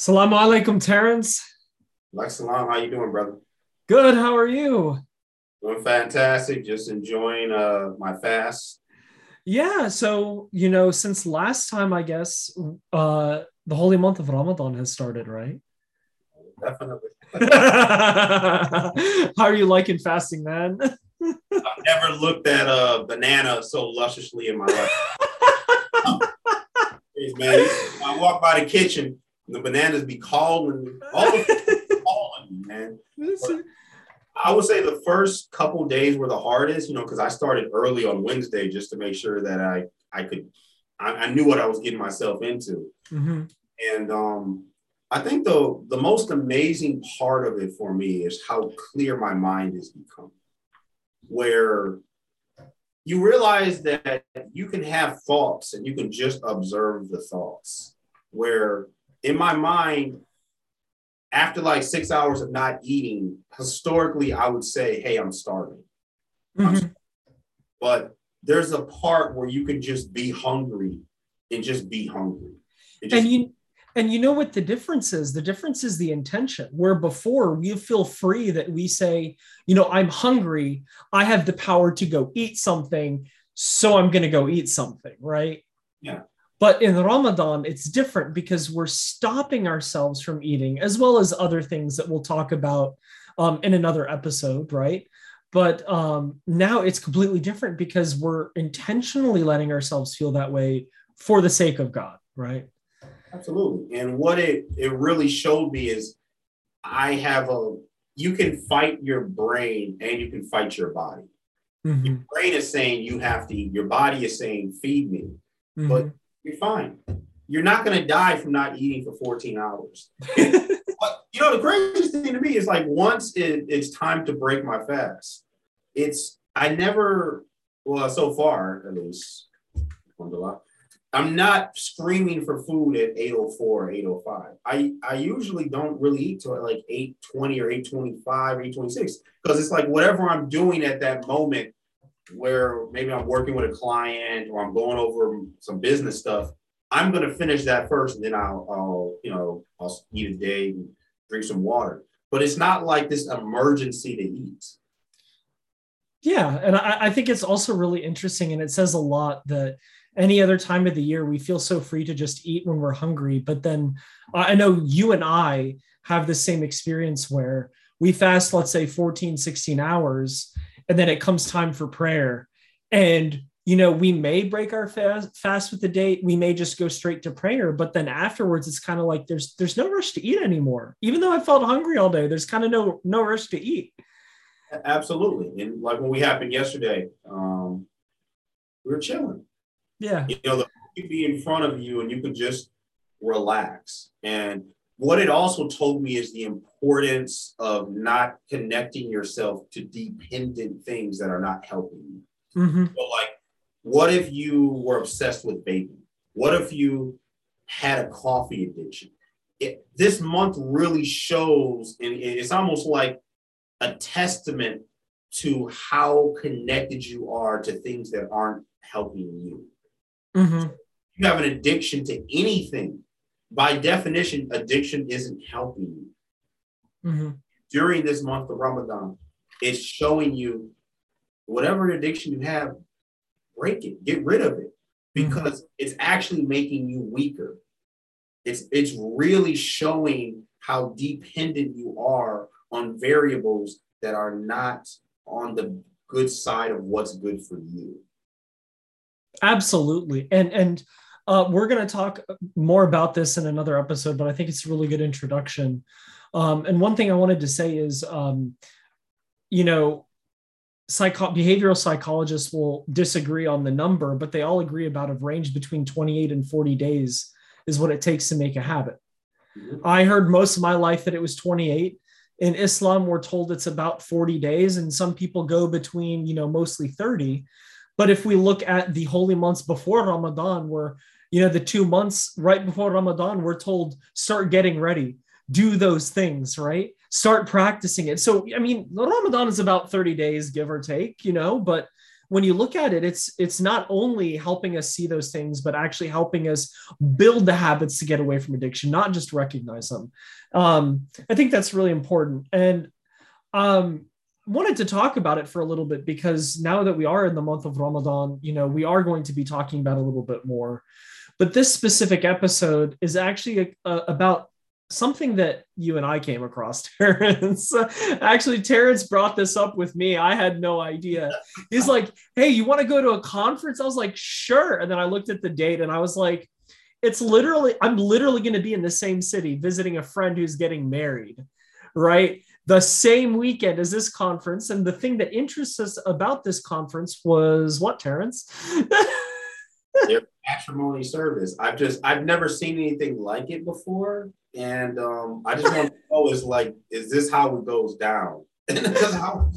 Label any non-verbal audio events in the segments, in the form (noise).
Salaam alaikum, Terrance. Like salam, how you doing, brother? Good. How are you? Doing fantastic. Just enjoying uh my fast. Yeah. So you know, since last time, I guess uh the holy month of Ramadan has started, right? Definitely. (laughs) how are you liking fasting, man? I've never looked at a banana so lusciously in my life. (laughs) Man, I walk by the kitchen, the bananas be calling. All of (laughs) calling man. But I would say the first couple days were the hardest, you know, because I started early on Wednesday just to make sure that I I could I, I knew what I was getting myself into. hmm And um, I think the the most amazing part of it for me is how clear my mind has become. Where you realize that you can have thoughts and you can just observe the thoughts. Where in my mind, after like six hours of not eating, historically, I would say, hey, I'm starving. Mhm. But there's a part where you can just be hungry and just be hungry. Just- And you and you know what the difference is? The difference is the intention. Where before we feel free that we say, you know, I'm hungry, I have the power to go eat something, so I'm going to go eat something, right? Yeah. But in Ramadan, it's different because we're stopping ourselves from eating, as well as other things that we'll talk about um, in another episode, right? But um, now it's completely different because we're intentionally letting ourselves feel that way for the sake of God, right? Absolutely. And what it it really showed me is I have a you can fight your brain and you can fight your body. Mhm. Brain is saying you have to eat. Your body is saying feed me. Mhm. But you're fine. You're not going to die from not eating for 14 hours. (laughs) But you know, the craziest thing to me is like once it, it's time to break my fast, it's I never, well, so far at least, I'm not screaming for food at 804, 805. I, I usually don't really eat till like 820 or 825, or 826. Because it's like whatever I'm doing at that moment, where maybe I'm working with a client or I'm going over some business stuff, I'm gonna finish that first, and then I'll, I'll you know, I'll eat a day and drink some water. But it's not like this emergency to eat. Yeah, and I, I think it's also really interesting, and it says a lot that any other time of the year we feel so free to just eat when we're hungry. But then uh, I know you and I have the same experience where we fast, let's say 14, 16 hours, and then it comes time for prayer. And, you know, we may break our fast, fast with the date. We may just go straight to prayer. But then afterwards, it's kind of like there's there's no rush to eat anymore. Even though I felt hungry all day, there's kind of no no rush to eat. Absolutely. And like when we happened yesterday, um, we were chilling. Yeah. You know, the could be in front of you and you could just relax. And what it also told me is the importance of not connecting yourself to dependent things that are not helping you. hmm So, like, what if you were obsessed with vaping? What if you had a coffee addiction? It, this month really shows, and it's almost like a testament to how connected you are to things that aren't helping you. hmm You have an addiction to anything. By definition, addiction isn't helping you. hmm During this month of Ramadan, it's showing you whatever addiction you have, break it, get rid of it, because it's actually making you weaker. It's it's really showing how dependent you are on variables that are not on the good side of what's good for you. Absolutely. And and uh, we're going to talk more about this in another episode, but I think it's a really good introduction. Um, and one thing I wanted to say is, um, you know, psycho- behavioral psychologists will disagree on the number, but they all agree about a range between 28 and 40 days is what it takes to make a habit. Mhm. I heard most of my life that it was 28. In Islam, we're told it's about 40 days, and some people go between, you know, mostly 30. But if we look at the holy months before Ramadan, where, you know, the two months right before Ramadan, we're told start getting ready, do those things, right? Start practicing it. So, I mean, Ramadan is about 30 days, give or take, you know, but when you look at it it's it's not only helping us see those things but actually helping us build the habits to get away from addiction not just recognize them um, i think that's really important and um, wanted to talk about it for a little bit because now that we are in the month of ramadan you know we are going to be talking about a little bit more but this specific episode is actually a, a, about something that you and I came across, (laughs) Terrance. Actually, Terrance brought this up with me. I had no idea. He's like, Hey, you want to go to a conference? I was like, Sure. And then I looked at the date and I was like, It's literally, I'm literally going to be in the same city visiting a friend who's getting married, right? The same weekend as this conference. And the thing that interests us about this conference was what, Terrance? (laughs) yep. Matrimony service. I've just I've never seen anything like it before and um, I just want to (laughs) know is like, is this how it goes down? (laughs) how,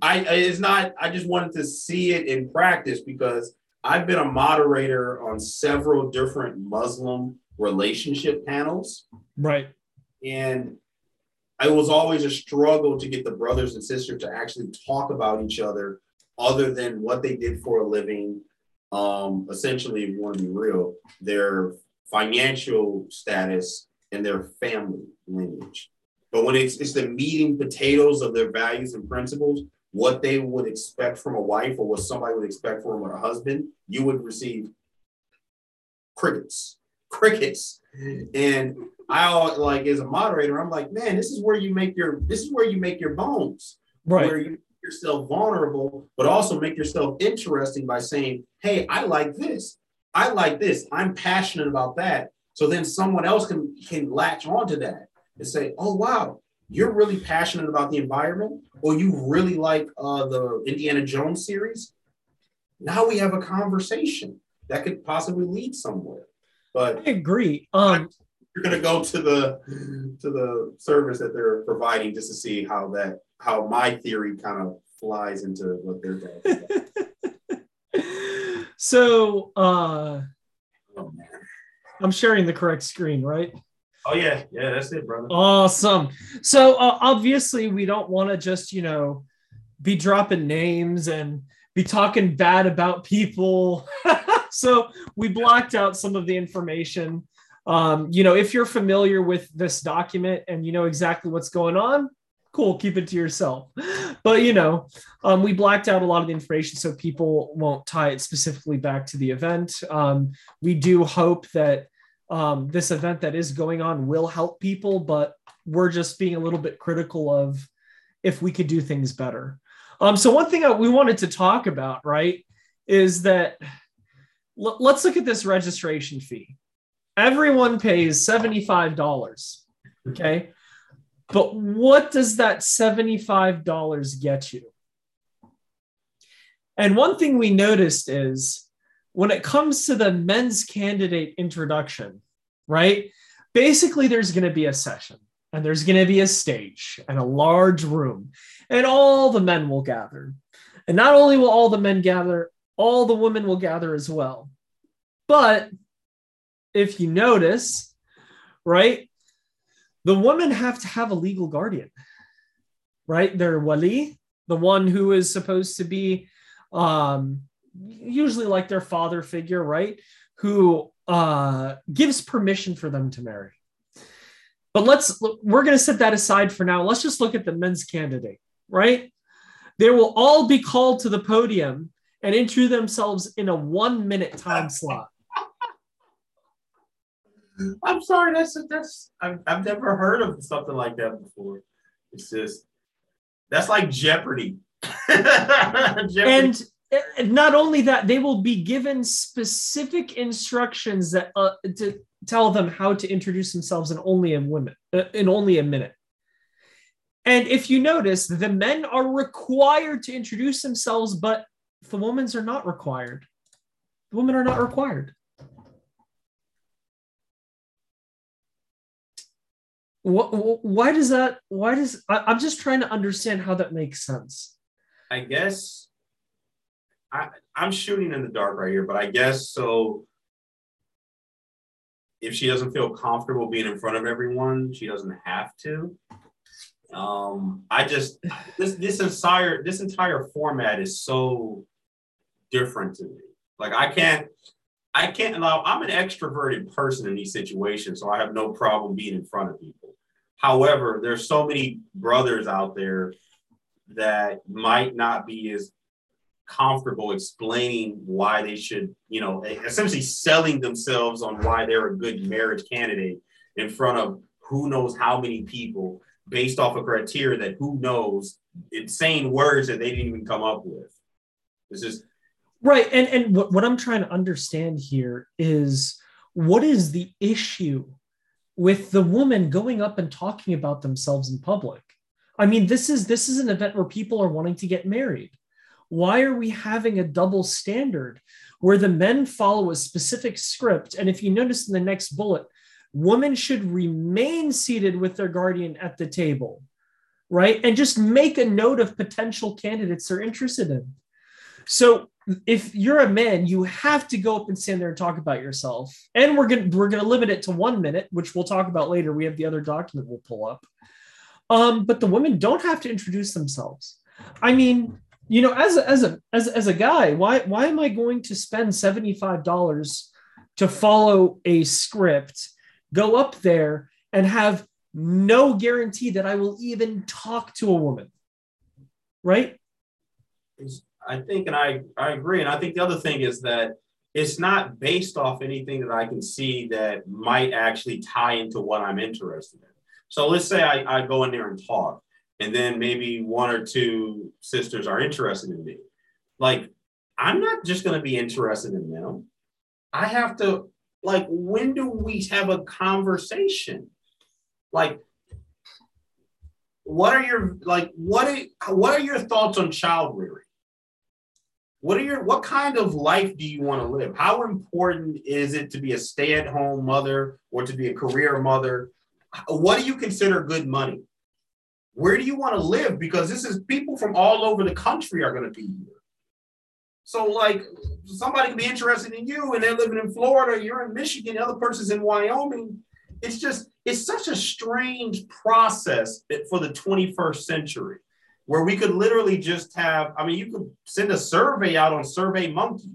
I it's not. I just wanted to see it in practice because I've been a moderator on several different Muslim relationship panels, right? And it was always a struggle to get the brothers and sisters to actually talk about each other, other than what they did for a living. Um, essentially, want to be real, their financial status and their family lineage. But when it's, it's the meeting potatoes of their values and principles, what they would expect from a wife or what somebody would expect from a husband, you would receive crickets, crickets. And I like as a moderator, I'm like, man, this is where you make your this is where you make your bones. Right. Where you make yourself vulnerable, but also make yourself interesting by saying, hey, I like this. I like this. I'm passionate about that. So then someone else can can latch onto that and say, "Oh wow, you're really passionate about the environment, or you really like uh, the Indiana Jones series." Now we have a conversation that could possibly lead somewhere. But I agree. Um, you're going to go to the to the service that they're providing just to see how that how my theory kind of flies into what they're doing. (laughs) so, uh, oh, I'm sharing the correct screen, right? Oh yeah, yeah, that's it, brother. Awesome. So uh, obviously, we don't want to just you know be dropping names and be talking bad about people. (laughs) so we blocked out some of the information. Um, you know, if you're familiar with this document and you know exactly what's going on, cool, keep it to yourself. But you know, um, we blacked out a lot of the information so people won't tie it specifically back to the event. Um, we do hope that um, this event that is going on will help people, but we're just being a little bit critical of if we could do things better. Um, so one thing that we wanted to talk about, right, is that l- let's look at this registration fee. Everyone pays $75. Okay. But what does that $75 get you? And one thing we noticed is when it comes to the men's candidate introduction, right? Basically, there's going to be a session and there's going to be a stage and a large room, and all the men will gather. And not only will all the men gather, all the women will gather as well. But if you notice, right, the women have to have a legal guardian, right? Their wali, the one who is supposed to be um, usually like their father figure, right? Who uh, gives permission for them to marry. But let's we're going to set that aside for now. Let's just look at the men's candidate, right? They will all be called to the podium and introduce themselves in a one minute time slot. (laughs) I'm sorry, that's that's I've, I've never heard of something like that before. It's just that's like Jeopardy. (laughs) Jeopardy. And not only that, they will be given specific instructions that uh, to tell them how to introduce themselves in only a women uh, in only a minute. And if you notice, the men are required to introduce themselves, but the women's are not required. The women are not required. Why does that? Why does I'm just trying to understand how that makes sense. I guess I, I'm shooting in the dark right here, but I guess so. If she doesn't feel comfortable being in front of everyone, she doesn't have to. Um, I just this this entire this entire format is so different to me. Like I can't, I can't allow. I'm an extroverted person in these situations, so I have no problem being in front of people. However, there's so many brothers out there that might not be as comfortable explaining why they should, you know, essentially selling themselves on why they're a good marriage candidate in front of who knows how many people based off of criteria that who knows insane words that they didn't even come up with. This is right. And and what, what I'm trying to understand here is what is the issue with the woman going up and talking about themselves in public? I mean, this is this is an event where people are wanting to get married. Why are we having a double standard where the men follow a specific script? And if you notice in the next bullet, women should remain seated with their guardian at the table, right? And just make a note of potential candidates they're interested in. So if you're a man, you have to go up and stand there and talk about yourself. And we're gonna we're gonna limit it to one minute, which we'll talk about later. We have the other document we'll pull up. Um, but the women don't have to introduce themselves. I mean, you know, as a, as a as, as a guy, why why am I going to spend $75 to follow a script, go up there and have no guarantee that I will even talk to a woman? Right? I think, and I, I agree. And I think the other thing is that it's not based off anything that I can see that might actually tie into what I'm interested in. So let's say I, I go in there and talk and then maybe one or two sisters are interested in me. Like, I'm not just going to be interested in them. I have to, like, when do we have a conversation? Like, what are your like what are what are your thoughts on child rearing? What are your what kind of life do you want to live? How important is it to be a stay-at-home mother or to be a career mother? What do you consider good money? Where do you want to live? Because this is people from all over the country are going to be here. So, like, somebody can be interested in you and they're living in Florida, you're in Michigan, the other person's in Wyoming. It's just, it's such a strange process for the 21st century where we could literally just have, I mean, you could send a survey out on Survey Monkey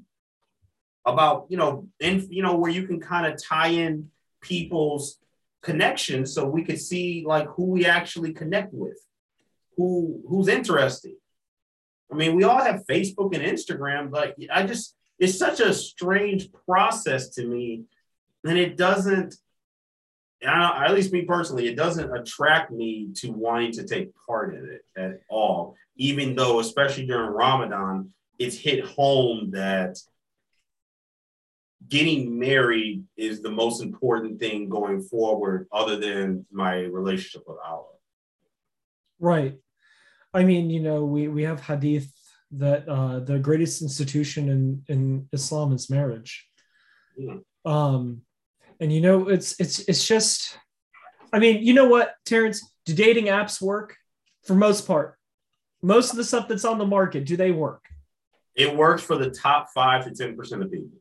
about, you know, you know, where you can kind of tie in people's connections so we could see like who we actually connect with, who who's interested. I mean, we all have Facebook and Instagram, but I just it's such a strange process to me, and it doesn't. I, at least me personally, it doesn't attract me to wanting to take part in it at all. Even though, especially during Ramadan, it's hit home that getting married is the most important thing going forward other than my relationship with Allah. Right. I mean, you know, we, we have hadith that uh, the greatest institution in, in Islam is marriage. Yeah. Um, and you know, it's it's it's just I mean, you know what, Terrance, do dating apps work? For most part. Most of the stuff that's on the market, do they work? It works for the top five to ten percent of people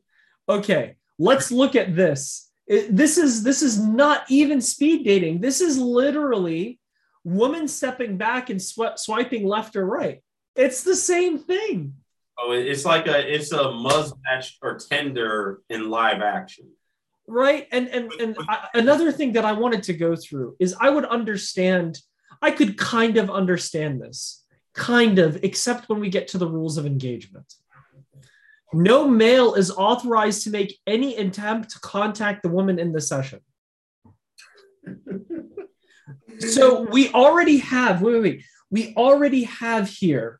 okay, let's look at this. It, this is this is not even speed dating. This is literally woman stepping back and sw- swiping left or right. It's the same thing. Oh, it's like a it's a muzz match or Tinder in live action. Right, and and and I, another thing that I wanted to go through is I would understand. I could kind of understand this, kind of, except when we get to the rules of engagement. No male is authorized to make any attempt to contact the woman in the session. so we already have, wait, wait, wait, we already have here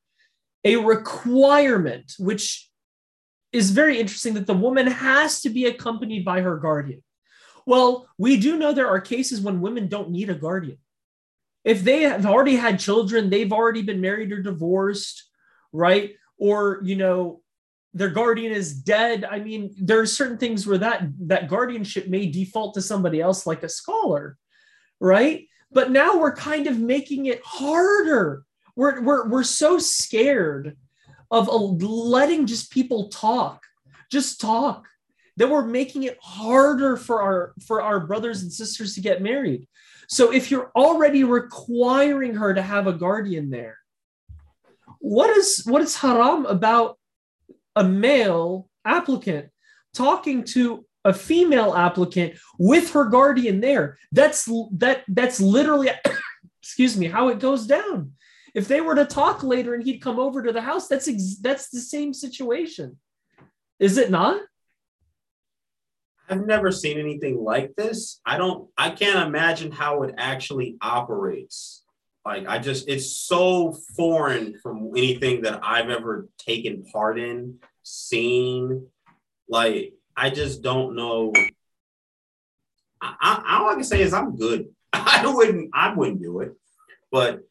a requirement, which is very interesting that the woman has to be accompanied by her guardian. Well, we do know there are cases when women don't need a guardian. If they have already had children, they've already been married or divorced, right? Or, you know, their guardian is dead i mean there are certain things where that that guardianship may default to somebody else like a scholar right but now we're kind of making it harder we're we're, we're so scared of letting just people talk just talk that we're making it harder for our for our brothers and sisters to get married so if you're already requiring her to have a guardian there what is what is haram about a male applicant talking to a female applicant with her guardian there. That's that that's literally (coughs) excuse me how it goes down. If they were to talk later and he'd come over to the house, that's ex- that's the same situation. Is it not? I've never seen anything like this. I don't I can't imagine how it actually operates. Like I just it's so foreign from anything that I've ever taken part in, seen. Like I just don't know. I, I, all I can say is I'm good. (laughs) I wouldn't I wouldn't do it, but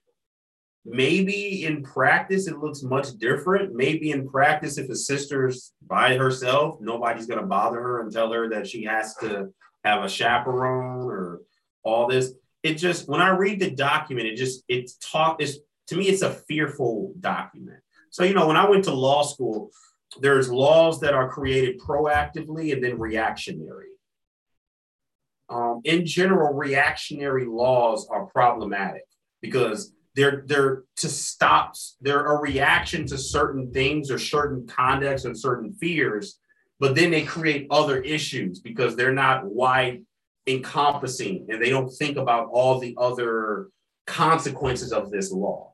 maybe in practice it looks much different. Maybe in practice, if a sister's by herself, nobody's gonna bother her and tell her that she has to have a chaperone or all this. It just when I read the document, it just it's talk is to me it's a fearful document. So you know when I went to law school there's laws that are created proactively and then reactionary. Um, in general, reactionary laws are problematic because they're they're to stop they're a reaction to certain things or certain conducts and certain fears, but then they create other issues because they're not wide encompassing and they don't think about all the other consequences of this law.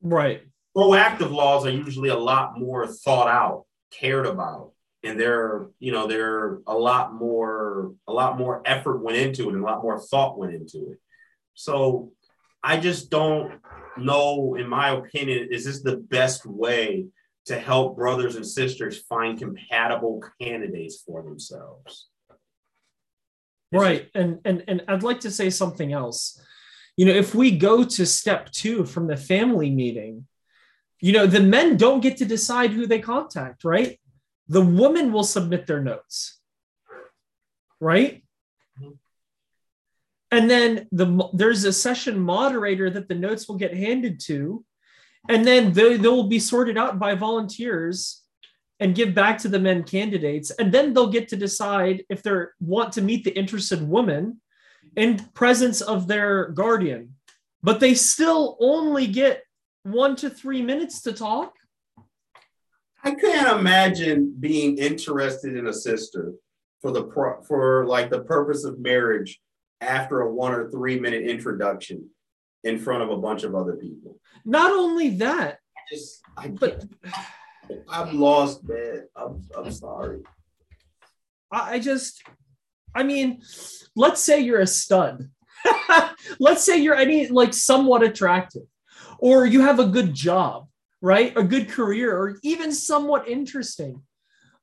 Right proactive laws are usually a lot more thought out, cared about, and they're you know they're a lot more a lot more effort went into it and a lot more thought went into it. So I just don't know, in my opinion, is this the best way to help brothers and sisters find compatible candidates for themselves? Right. And and and I'd like to say something else. You know, if we go to step 2 from the family meeting, you know, the men don't get to decide who they contact, right? The woman will submit their notes, right? And then the there's a session moderator that the notes will get handed to, and then they, they will be sorted out by volunteers and give back to the men candidates, and then they'll get to decide if they want to meet the interested woman in presence of their guardian. But they still only get one to three minutes to talk? I can't imagine being interested in a sister for the pro- for like the purpose of marriage after a one or three minute introduction in front of a bunch of other people. Not only that, I just I but I'm lost, man. I'm I'm sorry. I just I mean, let's say you're a stud. (laughs) let's say you're any like somewhat attractive or you have a good job, right? A good career, or even somewhat interesting.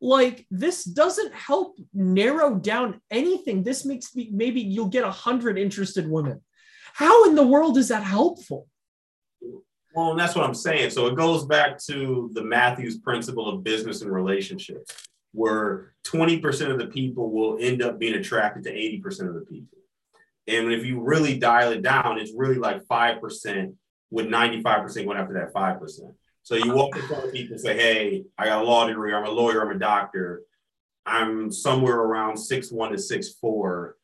Like this doesn't help narrow down anything. This makes me maybe you'll get a hundred interested women. How in the world is that helpful? Well, that's what I'm saying. So it goes back to the Matthews principle of business and relationships, where 20% of the people will end up being attracted to 80% of the people. And if you really dial it down, it's really like 5% with 95% going after that 5%. So you walk in front of people and say, hey, I got a law degree, I'm a lawyer, I'm a doctor. I'm somewhere around six one to six four,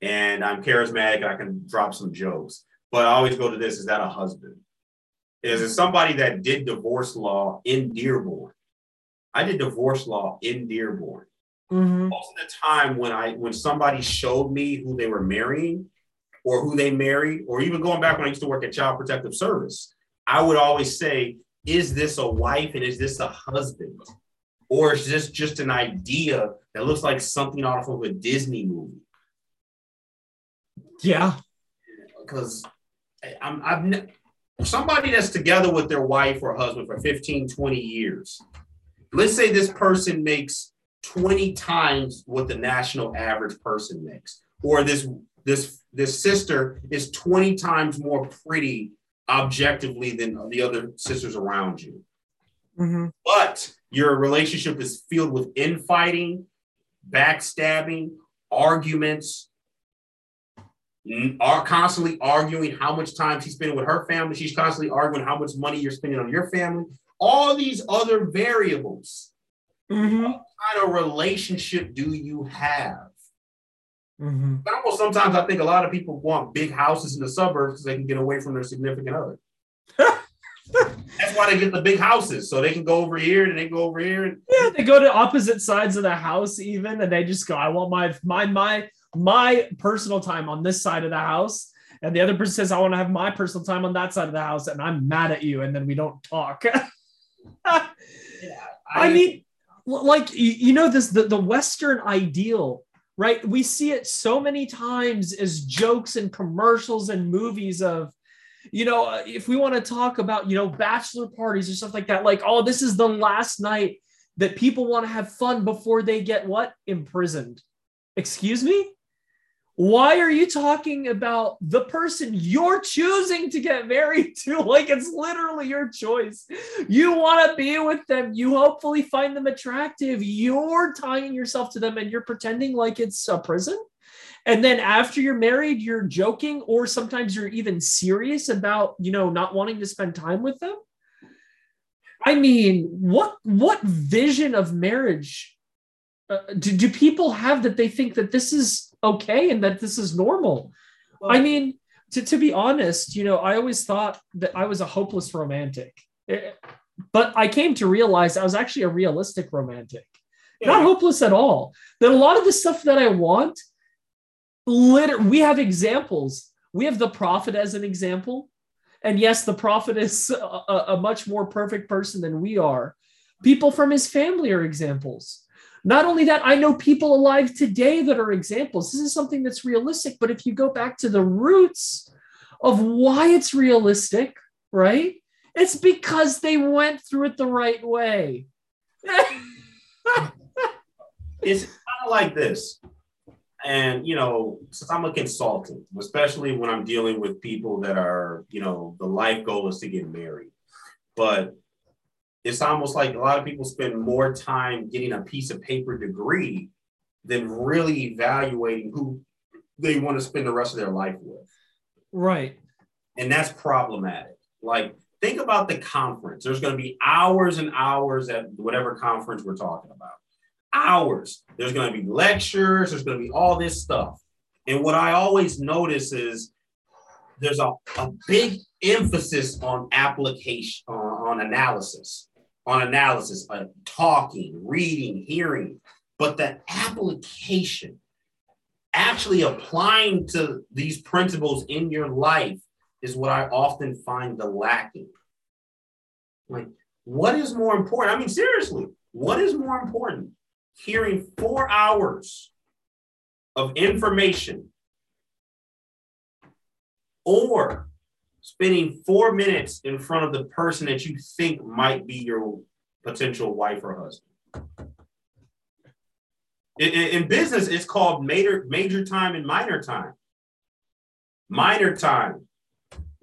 and I'm charismatic, I can drop some jokes. But I always go to this, is that a husband? Is it somebody that did divorce law in Dearborn? I did divorce law in Dearborn. Mm-hmm. Most of the time when I when somebody showed me who they were marrying, or who they married, or even going back when I used to work at Child Protective Service, I would always say, is this a wife and is this a husband? Or is this just an idea that looks like something off of a Disney movie? Yeah. Because I'm, I've somebody that's together with their wife or husband for 15, 20 years. Let's say this person makes 20 times what the national average person makes, or this this this sister is 20 times more pretty objectively than the other sisters around you. Mm-hmm. But your relationship is filled with infighting, backstabbing, arguments, are constantly arguing how much time she's spending with her family. She's constantly arguing how much money you're spending on your family. All these other variables. Mm-hmm. What kind of relationship do you have? Mm-hmm. Almost sometimes I think a lot of people want big houses in the suburbs because they can get away from their significant other. (laughs) That's why they get the big houses, so they can go over here and they go over here. And- yeah, they go to opposite sides of the house even, and they just go, "I want my my my my personal time on this side of the house." And the other person says, I want to have my personal time on that side of the house, and I'm mad at you, and then we don't talk. (laughs) yeah, I, I mean, like you know, this the, the Western ideal right? We see it so many times as jokes and commercials and movies of, you know, if we want to talk about, you know, bachelor parties or stuff like that, like, oh, this is the last night that people want to have fun before they get what? Imprisoned. Excuse me? Why are you talking about the person you're choosing to get married (laughs) to? Like it's literally your choice. You want to be with them. You hopefully find them attractive. You're tying yourself to them and you're pretending like it's a prison. And then after you're married, you're joking, or sometimes you're even serious about, you know, not wanting to spend time with them. I mean, what what vision of marriage uh, do, do people have that they think that this is okay and that this is normal. Well, I mean, to, to be honest, you know, I always thought that I was a hopeless romantic, eh, but I came to realize I was actually a realistic romantic, yeah. not hopeless at all. That a lot of the stuff that I want, literally, we have examples. We have the prophet as an example. And yes, the prophet is a, a much more perfect person than we are. People from his family are examples. Not only that, I know people alive today that are examples. This is something that's realistic, but if you go back to the roots of why it's realistic, right? It's because they went through it the right way. (laughs) it's kind of like this. And, you know, since I'm a consultant, especially when I'm dealing with people that are, you know, the life goal is to get married. But it's almost like a lot of people spend more time getting a piece of paper degree than really evaluating who they want to spend the rest of their life with. Right. And that's problematic. Like, think about the conference. There's going to be hours and hours at whatever conference we're talking about. Hours. There's going to be lectures, there's going to be all this stuff. And what I always notice is there's a, a big emphasis on application, uh, on analysis on analysis, on talking, reading, hearing, but the application, actually applying to these principles in your life is what I often find the lacking. Like, what is more important? I mean, seriously, what is more important? Hearing four hours of information or spending four minutes in front of the person that you think might be your potential wife or husband. In, in, business, it's called major, major time and minor time. Minor time,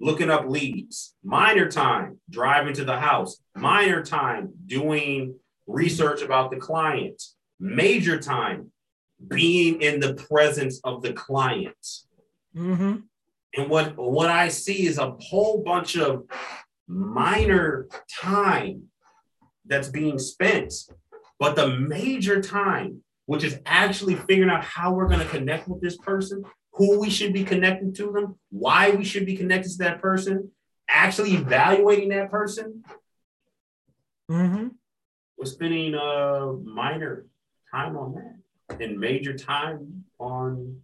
looking up leads. Minor time, driving to the house. Minor time, doing research about the client. Major time, being in the presence of the client. Mm-hmm. And what, what I see is a whole bunch of minor time that's being spent. But the major time, which is actually figuring out how we're going to connect with this person, who we should be connecting to them, why we should be connected to that person, actually evaluating that person. Mm-hmm. We're spending a minor time on that and major time on.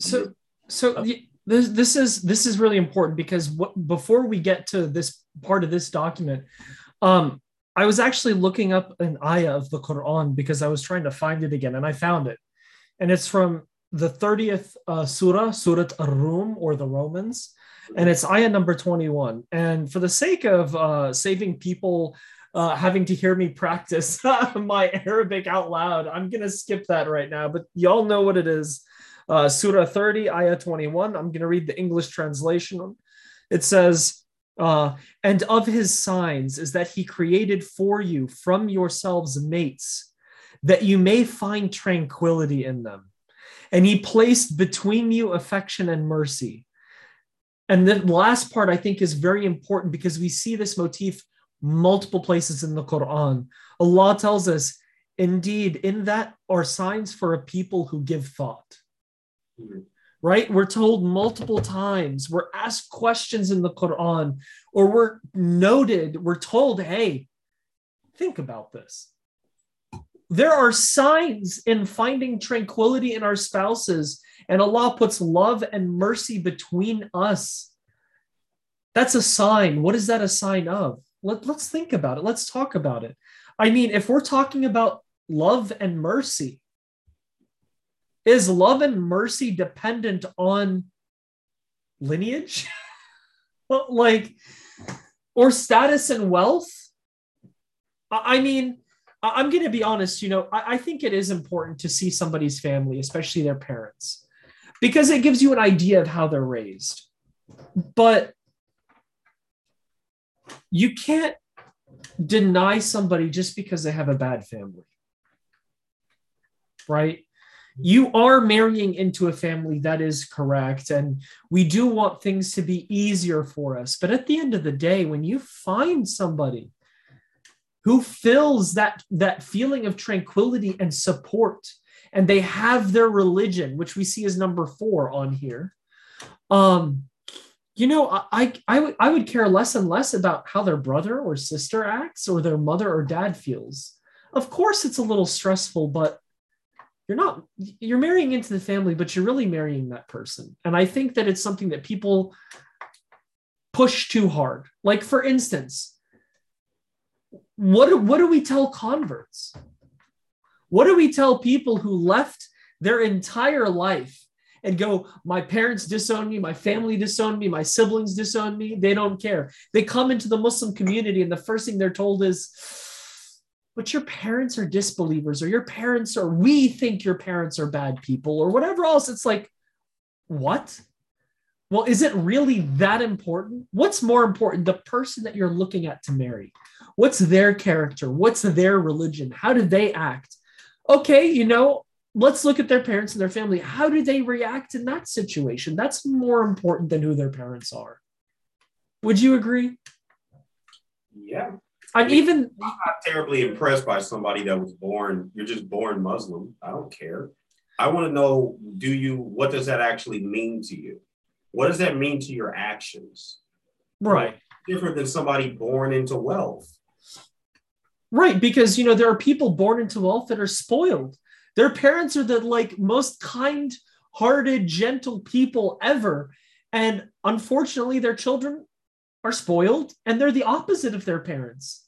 So so this this is this is really important because what, before we get to this part of this document, um, I was actually looking up an ayah of the Quran because I was trying to find it again, and I found it, and it's from the thirtieth uh, surah, Surat Ar-Rum or the Romans, and it's ayah number twenty-one. And for the sake of uh, saving people. Uh, having to hear me practice (laughs) my Arabic out loud. I'm going to skip that right now, but y'all know what it is. Uh, Surah 30, Ayah 21. I'm going to read the English translation. It says, uh, and of his signs is that he created for you from yourselves mates, that you may find tranquility in them. And he placed between you affection and mercy. And the last part I think is very important because we see this motif multiple places in the Quran. Allah tells us, indeed, in that are signs for a people who give thought. Right? We're told multiple times, we're asked questions in the Quran, or we're noted, we're told, hey, think about this. There are signs in finding tranquility in our spouses, and Allah puts love and mercy between us. That's a sign. What is that a sign of? Let, let's think about it. Let's talk about it. I mean, if we're talking about love and mercy, is love and mercy dependent on lineage? (laughs) like, or status and wealth? I mean, I'm going to be honest, you know, I, I, think it is important to see somebody's family, especially their parents, because it gives you an idea of how they're raised. But you can't deny somebody just because they have a bad family. Right? You are marrying into a family that is correct. And we do want things to be easier for us. But at the end of the day, when you find somebody who fills that, that feeling of tranquility and support, and they have their religion, which we see as number four on here, um, you know, I, I, would, I would care less and less about how their brother or sister acts or their mother or dad feels. Of course, it's a little stressful, but you're not, you're marrying into the family, but you're really marrying that person. And I think that it's something that people push too hard. Like, for instance, what, what do we tell converts? What do we tell people who left their entire life and go, my parents disown me, my family disowned me, my siblings disown me. They don't care. They come into the Muslim community, and the first thing they're told is, but your parents are disbelievers, or your parents, or we think your parents are bad people, or whatever else. It's like, what? Well, is it really that important? What's more important, the person that you're looking at to marry? What's their character? What's their religion? How do they act? Okay, you know, let's look at their parents and their family. How do they react in that situation? That's more important than who their parents are. Would you agree? Yeah. I'm even I'm not terribly impressed by somebody that was born, you're just born Muslim. I don't care. I want to know do you what does that actually mean to you? What does that mean to your actions? Right. Different than somebody born into wealth. Right, because you know there are people born into wealth that are spoiled their parents are the like most kind-hearted, gentle people ever. And unfortunately, their children are spoiled and they're the opposite of their parents.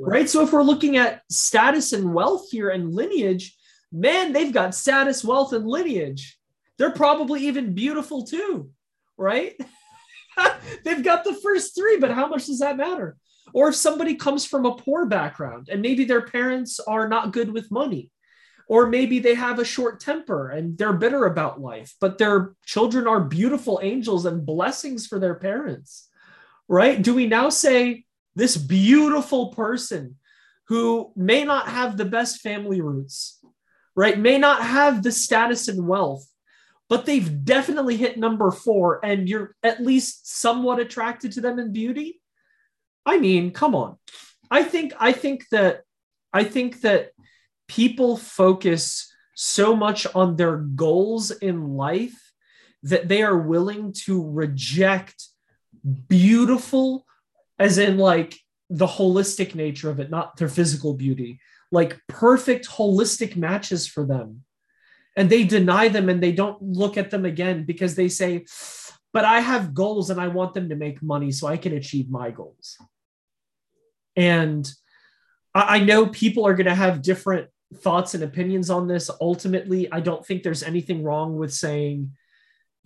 Right. right? So if we're looking at status and wealth here and lineage, man, they've got status, wealth, and lineage. They're probably even beautiful too, right? (laughs) they've got the first three, but how much does that matter? Or if somebody comes from a poor background and maybe their parents are not good with money, or maybe they have a short temper and they're bitter about life, but their children are beautiful angels and blessings for their parents, right? Do we now say this beautiful person who may not have the best family roots, right? May not have the status and wealth, but they've definitely hit number four and you're at least somewhat attracted to them in beauty? I mean, come on. I think I think that I think that people focus so much on their goals in life that they are willing to reject beautiful, as in like the holistic nature of it, not their physical beauty, like perfect holistic matches for them. And they deny them and they don't look at them again because they say, but I have goals and I want them to make money so I can achieve my goals. And I know people are going to have different thoughts and opinions on this. Ultimately, I don't think there's anything wrong with saying,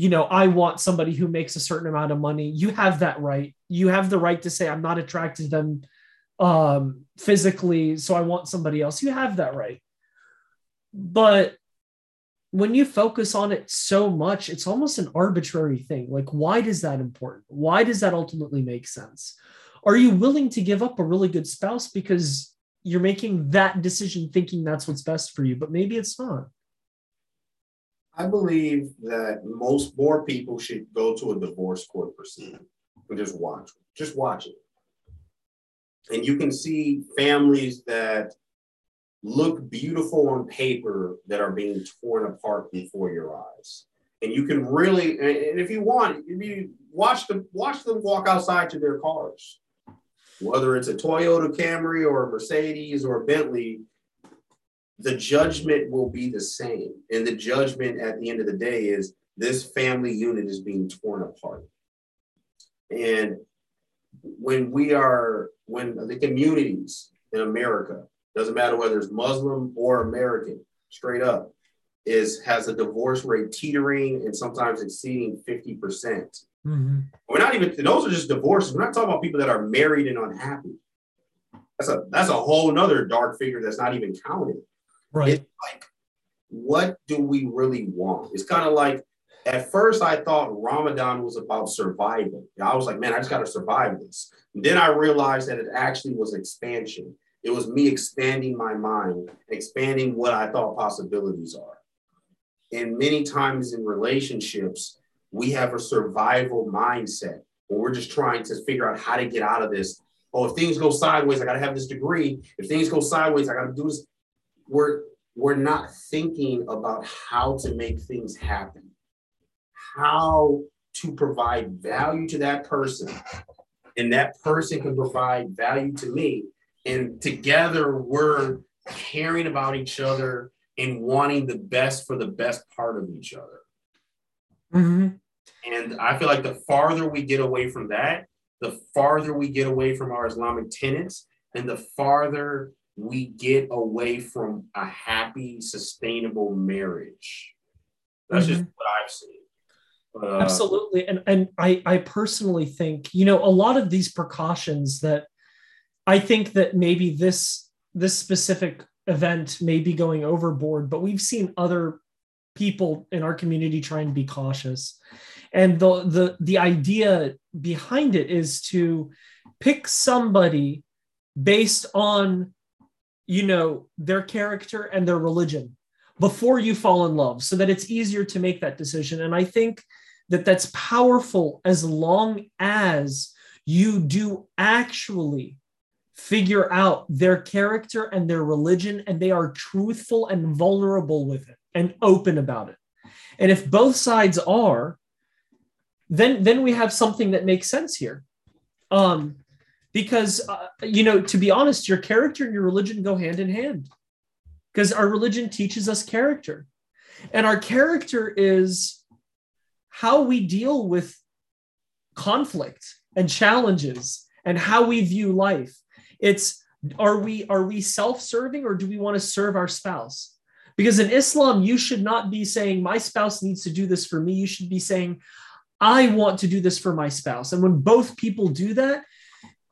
you know, I want somebody who makes a certain amount of money. You have that right. You have the right to say, I'm not attracted to them um, physically, so I want somebody else. You have that right. But when you focus on it so much, it's almost an arbitrary thing. Like, why does that important? Why does that ultimately make sense? Are you willing to give up a really good spouse because you're making that decision thinking that's what's best for you, but maybe it's not. I believe that most more people should go to a divorce court proceeding mm-hmm. and just watch. Just watch it. And you can see families that look beautiful on paper that are being torn apart before your eyes. and you can really, and if you want, if you watch them, watch them walk outside to their cars, whether it's a Toyota Camry or a Mercedes or a Bentley, the judgment will be the same. And the judgment at the end of the day is this family unit is being torn apart. And when we are, when the communities in America, doesn't matter whether it's Muslim or American, straight up, is has a divorce rate teetering and sometimes exceeding 50%. percent mm hmm We're not even those are just divorces. We're not talking about people that are married and unhappy. That's a that's a whole nother dark figure that's not even counted. Right. It's like, what do we really want? It's kind of like at first I thought Ramadan was about survival. I was like, man, I just got to survive this. And then I realized that it actually was expansion. It was me expanding my mind, expanding what I thought possibilities are. And many times in relationships, we have a survival mindset where we're just trying to figure out how to get out of this. Oh, if things go sideways, I got to have this degree. If things go sideways, I got to do this. We're we're not thinking about how to make things happen, how to provide value to that person, and that person can provide value to me. And together, we're caring about each other and wanting the best for the best part of each other. Mm-hmm. And I feel like the farther we get away from that, the farther we get away from our Islamic tenets, and the farther we get away from a happy, sustainable marriage. That's mm-hmm. just what I've seen. Uh, Absolutely. And and I, I personally think, you know, a lot of these precautions that I think that maybe this this specific event may be going overboard, but we've seen other people in our community try and be cautious. And the the the idea behind it is to pick somebody based on you know their character and their religion before you fall in love so that it's easier to make that decision and i think that that's powerful as long as you do actually figure out their character and their religion, and they are truthful and vulnerable with it and open about it. And if both sides are, then then we have something that makes sense here. Um, because uh, you know, to be honest, your character and your religion go hand in hand. Because our religion teaches us character, and our character is how we deal with conflict and challenges and how we view life it's are we are we self-serving or do we want to serve our spouse? Because in Islam, you should not be saying, my spouse needs to do this for me. You should be saying, I want to do this for my spouse. And when both people do that,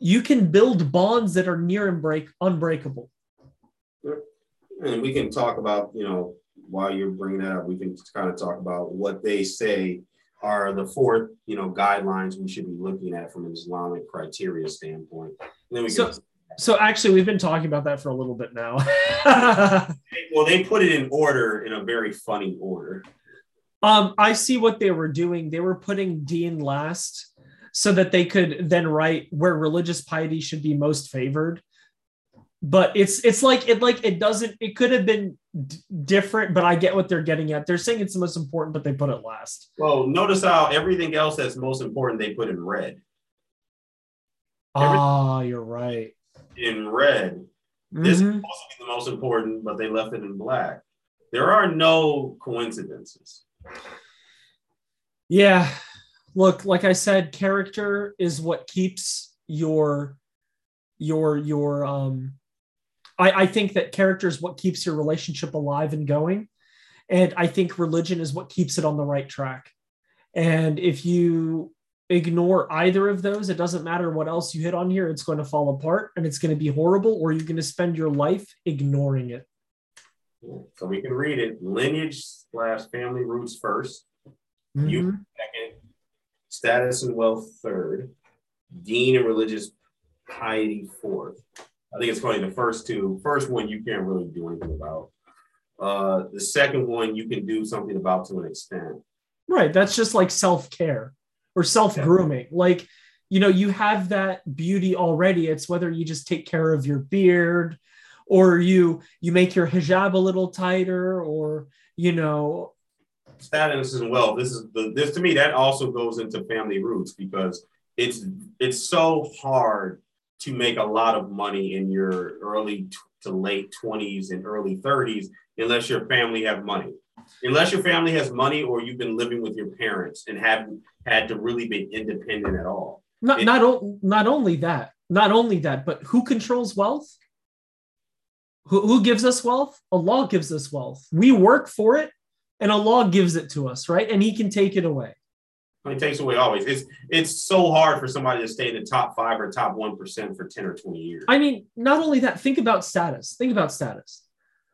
you can build bonds that are near and break unbreakable. And we can talk about, you know, while you're bringing that up, we can kind of talk about what they say are the four, you know, guidelines we should be looking at from an Islamic criteria standpoint. And then we so, can so actually, we've been talking about that for a little bit now. (laughs) well, they put it in order in a very funny order. Um, I see what they were doing. They were putting Deen last so that they could then write where religious piety should be most favored. But it's it's like it like it doesn't it could have been d- different, but I get what they're getting at. They're saying it's the most important, but they put it last. Well, notice how everything else that's most important they put in red. Ah, oh, you're right in red. Mm-hmm. This is supposed the most important, but they left it in black. There are no coincidences. Yeah. Look, like I said, character is what keeps your your your um I, I think that character is what keeps your relationship alive and going. And I think religion is what keeps it on the right track. And if you ignore either of those, it doesn't matter what else you hit on here, it's going to fall apart and it's going to be horrible, or you're going to spend your life ignoring it. So we can read it lineage slash family roots 1st mm-hmm. you second, status and wealth third, deen and religious piety fourth. I think it's funny. The first two, first one you can't really do anything about. Uh, the second one you can do something about to an extent. Right. That's just like self care or self grooming. Like, you know, you have that beauty already. It's whether you just take care of your beard or you you make your hijab a little tighter or you know status and wealth. This is the this to me that also goes into family roots because it's it's so hard to make a lot of money in your early to late 20s and early 30s unless your family have money. Unless your family has money or you've been living with your parents and haven't had to really be independent at all. Not it, not, not only that, not only that, but who controls wealth? Who, who gives us wealth? Allah gives us wealth. We work for it and Allah gives it to us, right? And He can take it away. He takes away always. It's it's so hard for somebody to stay in the top five or top one percent for ten or twenty years. I mean, not only that. Think about status. Think about status.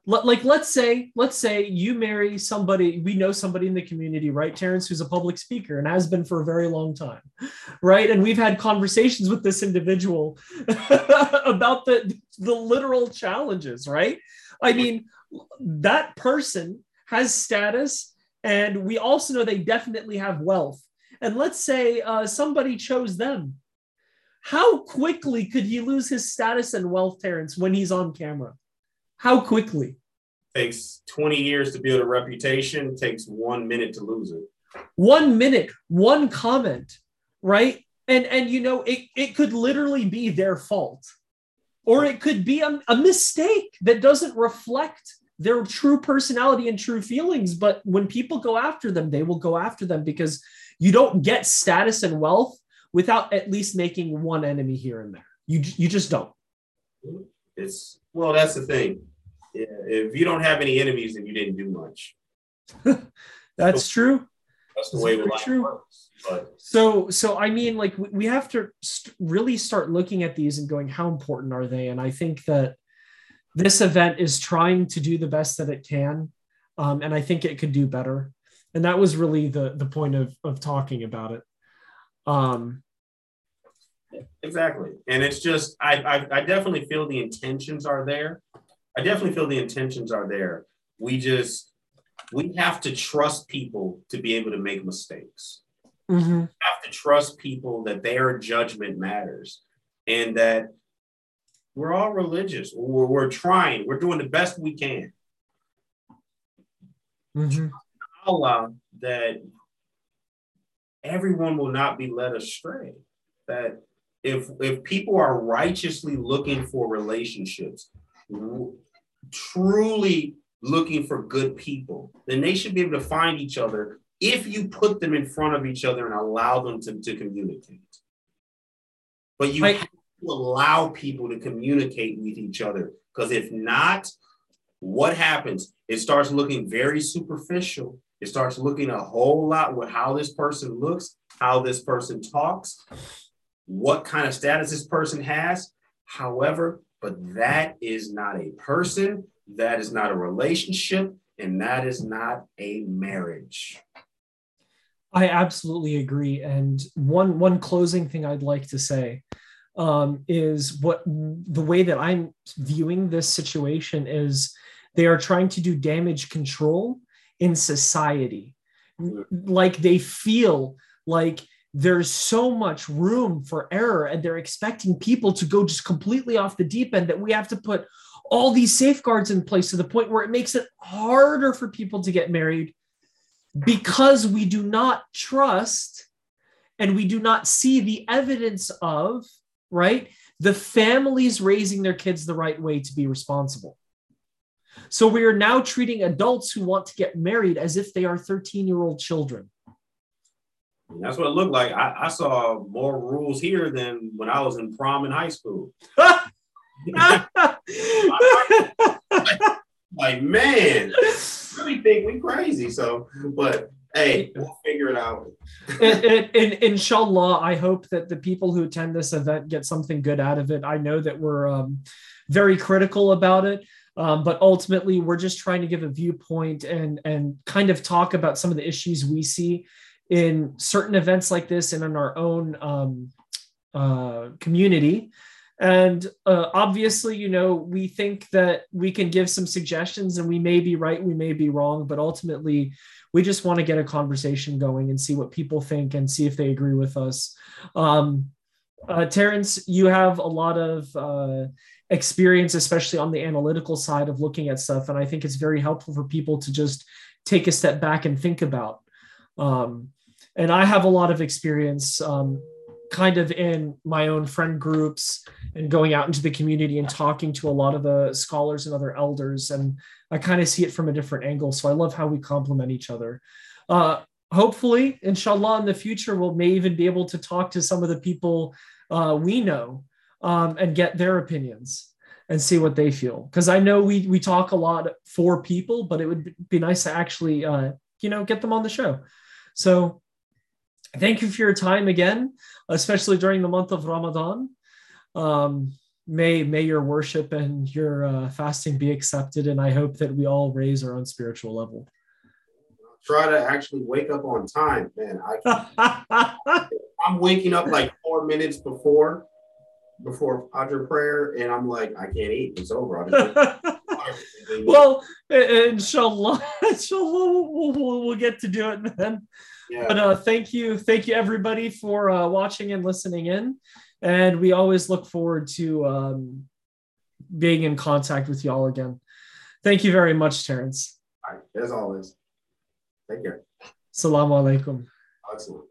like let's say let's say you marry somebody we know somebody in the community right terrance who's a public speaker and has been for a very long time right and we've had conversations with this individual (laughs) about the the literal challenges right i mean that person has status and we also know they definitely have wealth and let's say uh, somebody chose them. How quickly could he lose his status and wealth, Terrance, when he's on camera? How quickly? Takes 20 years to build a reputation, takes one minute to lose it. One minute, one comment, right? And and you know, it, it could literally be their fault. Or it could be a, a mistake that doesn't reflect their true personality and true feelings. But when people go after them, they will go after them because you don't get status and wealth without at least making one enemy here and there. You you just don't. It's well, that's the thing. If you don't have any enemies, then you didn't do much. (laughs) that's so, true. That's the way life true. works. But. So, so I mean, like we have to really start looking at these and going, how important are they? And I think that this event is trying to do the best that it can, um, and I think it could do better. And that was really the the point of of talking about it. Um exactly. And it's just I, I i definitely feel the intentions are there. I definitely feel the intentions are there. We just we have to trust people to be able to make mistakes. Mm-hmm. we have to trust people that their judgment matters and that we're all religious we're, we're trying we're doing the best we can mm-hmm. Allah that everyone will not be led astray. That if if people are righteously looking for relationships, truly looking for good people, then they should be able to find each other if you put them in front of each other and allow them to, to communicate. But you have to allow people to communicate with each other because if not, what happens? It starts looking very superficial it starts looking a whole lot with how this person looks, how this person talks, what kind of status this person has. However, but that is not a person, that is not a relationship, and that is not a marriage. I absolutely agree. And one one closing thing I'd like to say um, is what the way that I'm viewing this situation is they are trying to do damage control in society. Like they feel like there's so much room for error and they're expecting people to go just completely off the deep end that we have to put all these safeguards in place to the point where it makes it harder for people to get married because we do not trust and we do not see the evidence of, right? The families raising their kids the right way to be responsible. So we are now treating adults who want to get married as if they are 13 year old children. That's what it looked like. I, I, saw more rules here than when I was in prom in high school. (laughs) (laughs) like, man, really think we crazy. So, but hey, we'll figure it out. and, (laughs) and, and, inshallah, I hope that the people who attend this event get something good out of it. I know that we're um, very critical about it. Um, but ultimately, we're just trying to give a viewpoint and and kind of talk about some of the issues we see in certain events like this and in our own um, uh, community. And uh, obviously, you know, we think that we can give some suggestions, and we may be right, we may be wrong, but ultimately, we just want to get a conversation going and see what people think and see if they agree with us. Um, uh, Terrance, you have a lot of uh, experience, especially on the analytical side of looking at stuff. And I think it's very helpful for people to just take a step back and think about. Um, and I have a lot of experience um, kind of in my own friend groups and going out into the community and talking to a lot of the scholars and other elders. And I kind of see it from a different angle. So I love how we complement each other. Uh, hopefully, inshallah, in the future, we'll may even be able to talk to some of the people uh, we know um, and get their opinions and see what they feel. Because I know we we talk a lot for people, but it would be nice to actually uh, you know get them on the show. So thank you for your time again, especially during the month of Ramadan. Um, may may your worship and your uh, fasting be accepted, and I hope that we all raise our own spiritual level. Try to actually wake up on time, man. I, (laughs) I'm waking up like four minutes before before Fajr prayer, and I'm like, I can't eat. It's over. (laughs) well, inshallah, (laughs) inshallah, we'll, we'll, we'll, get to do it then. Yeah. But uh, thank you, thank you everybody for uh, watching and listening in, and we always look forward to um, being in contact with y'all again. Thank you very much, Terrance. All right, as always. Take care. Assalamu alaikum. Excellent.